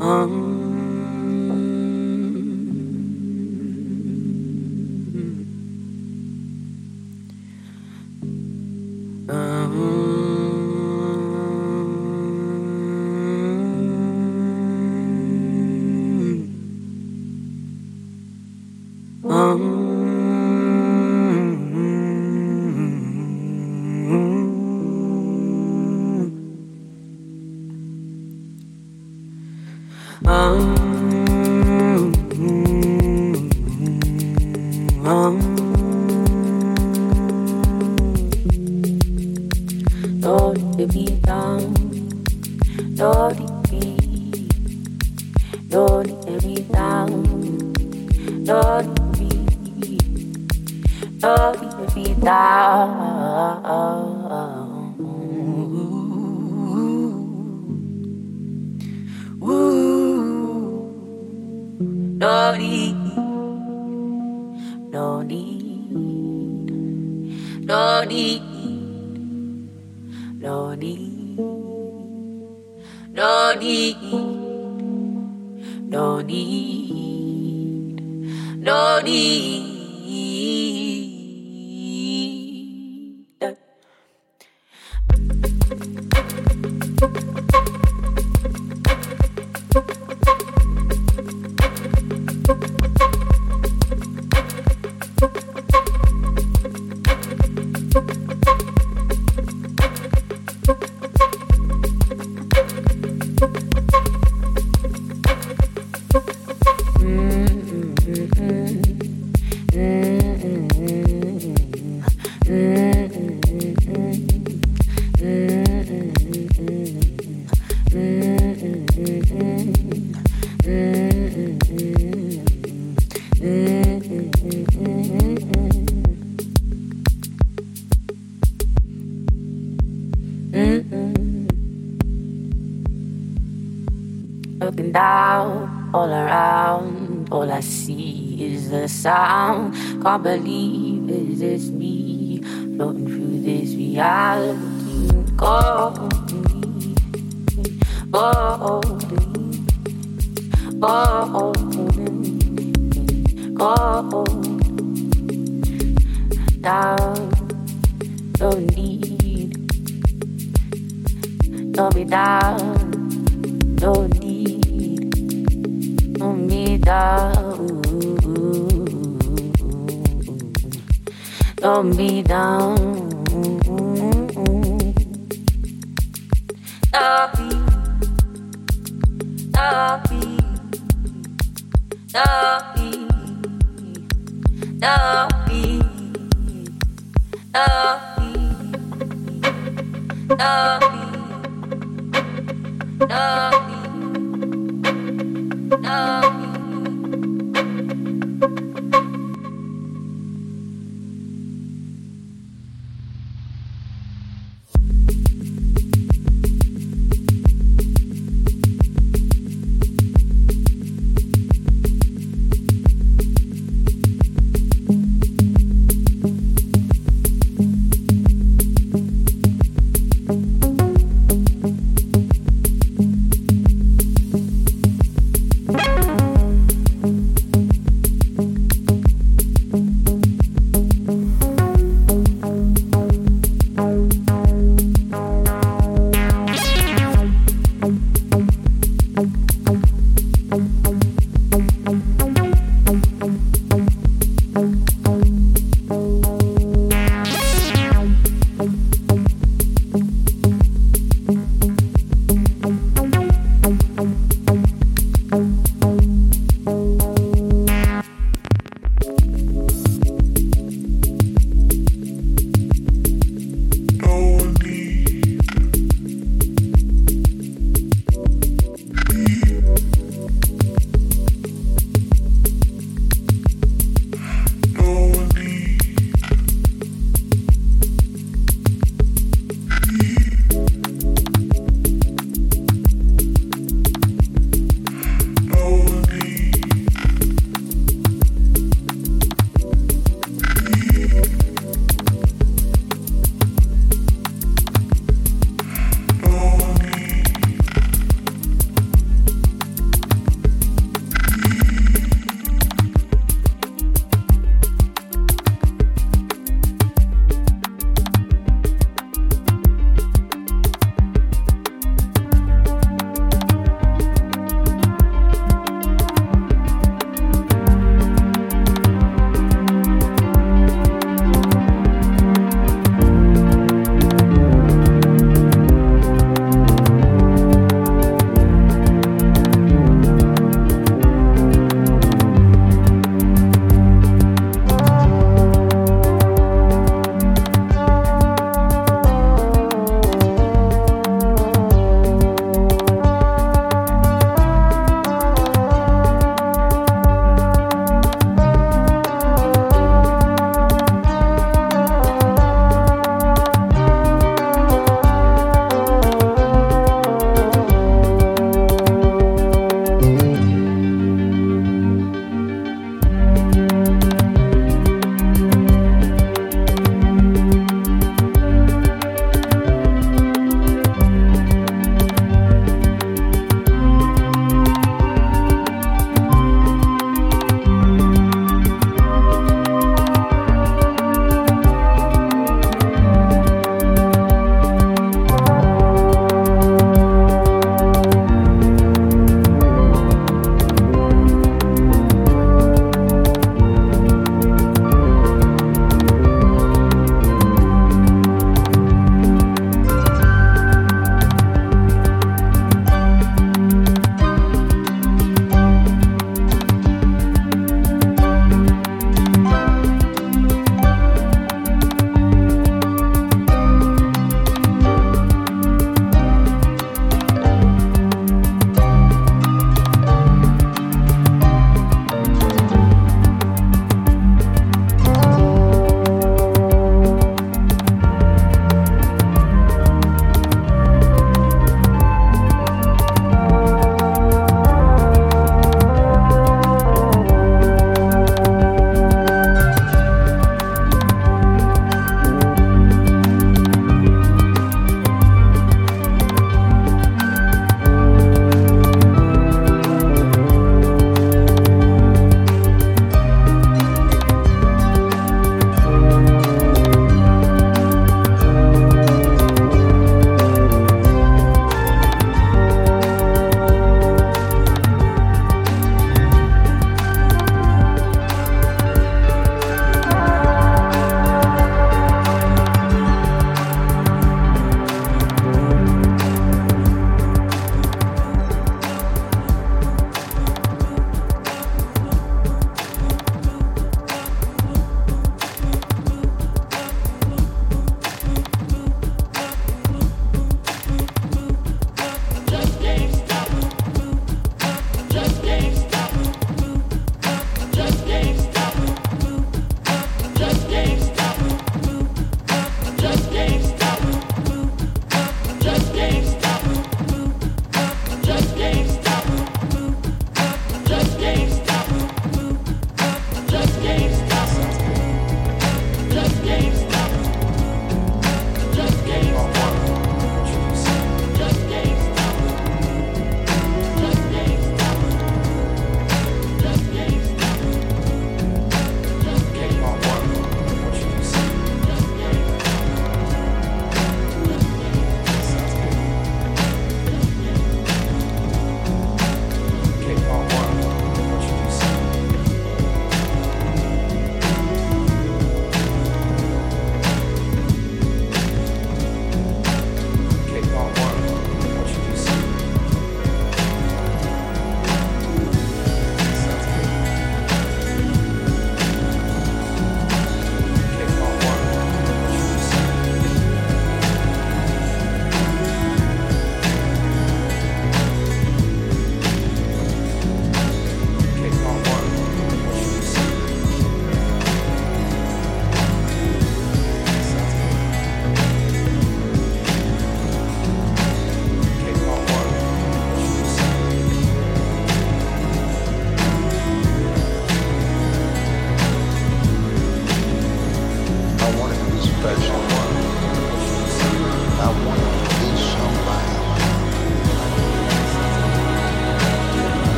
Can't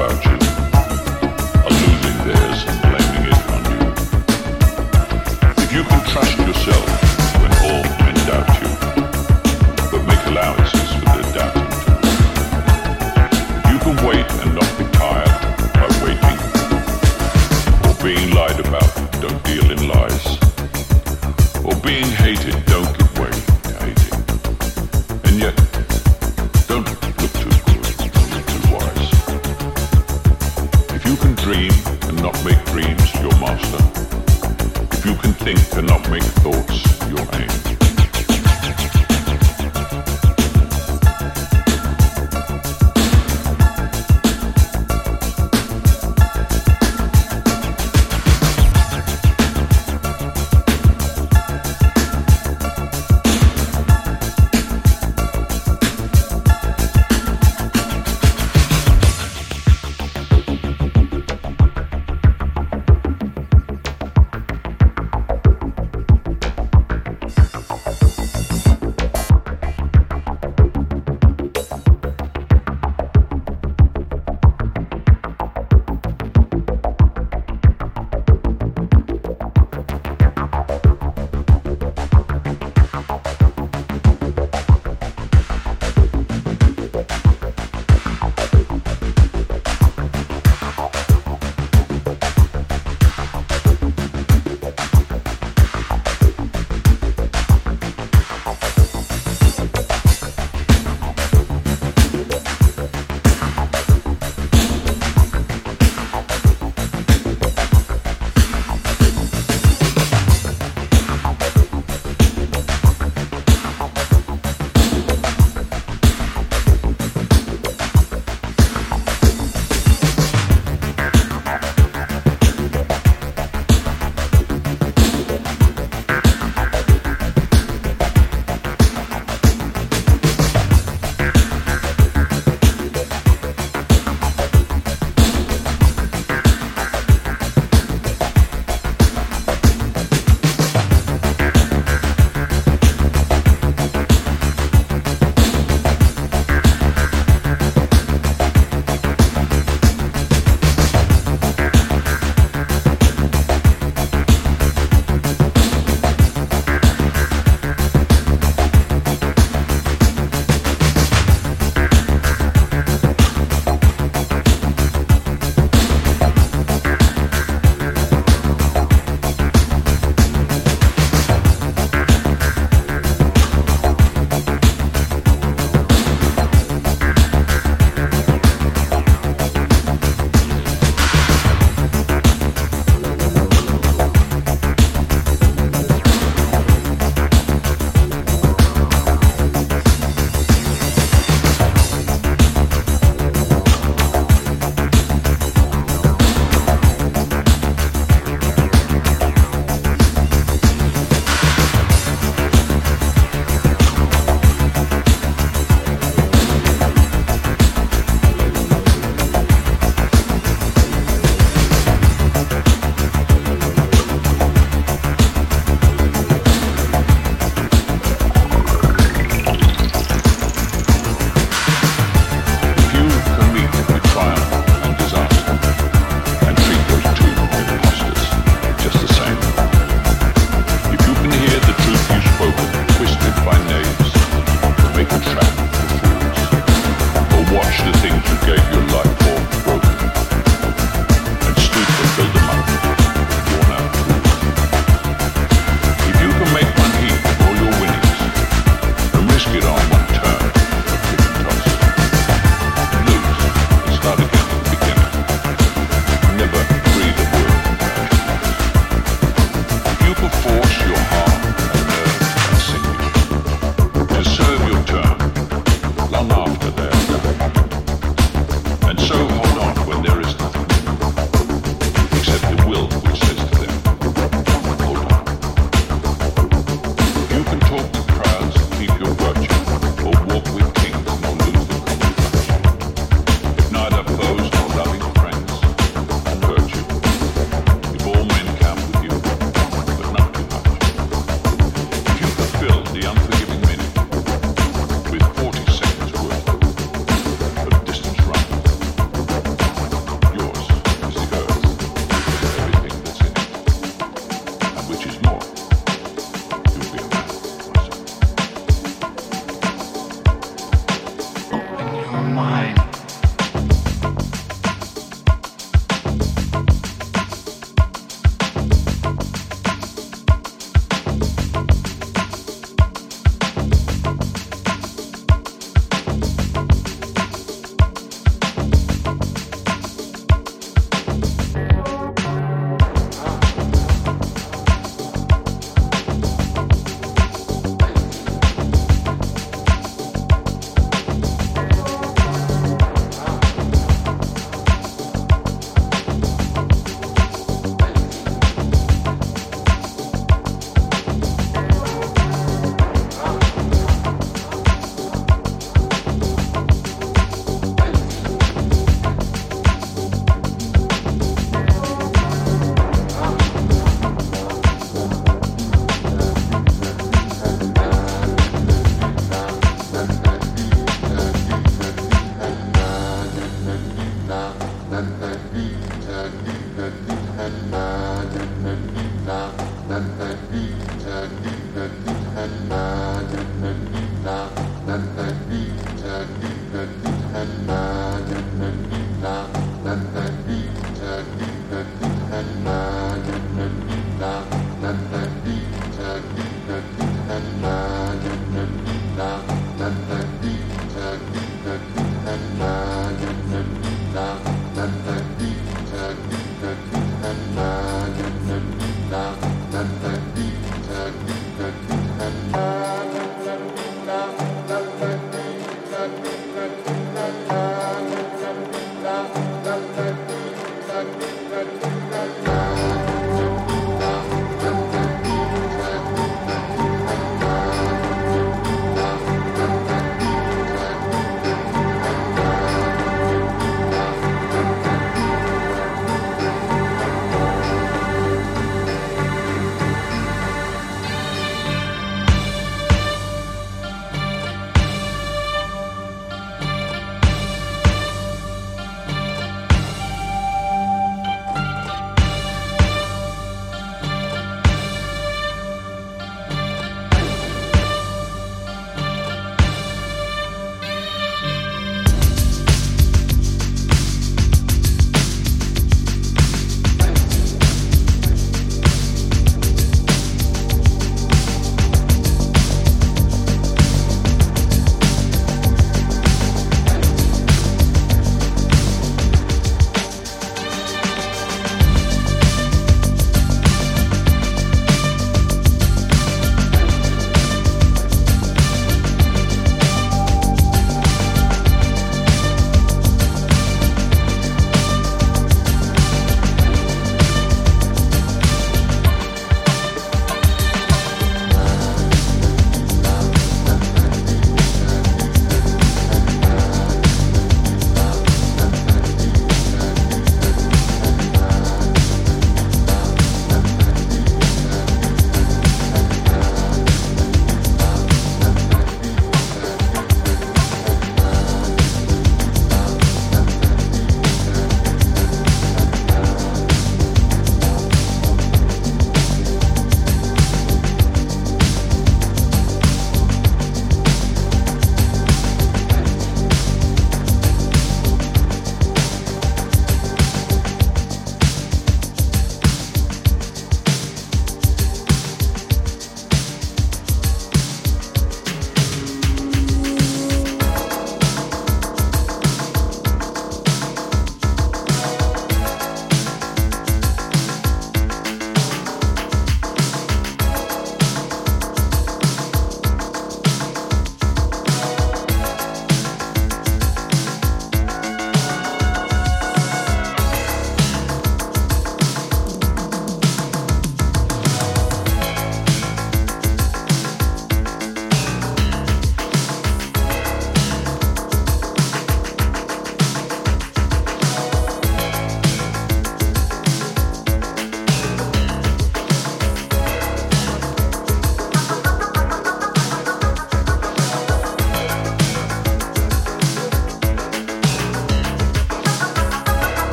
about you.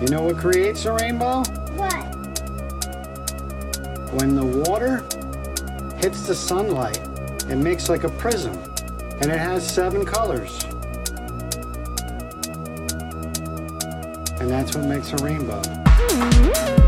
You know what creates a rainbow? What? When the water hits the sunlight, it makes like a prism, and it has seven colors. And that's what makes a rainbow. Mm-hmm.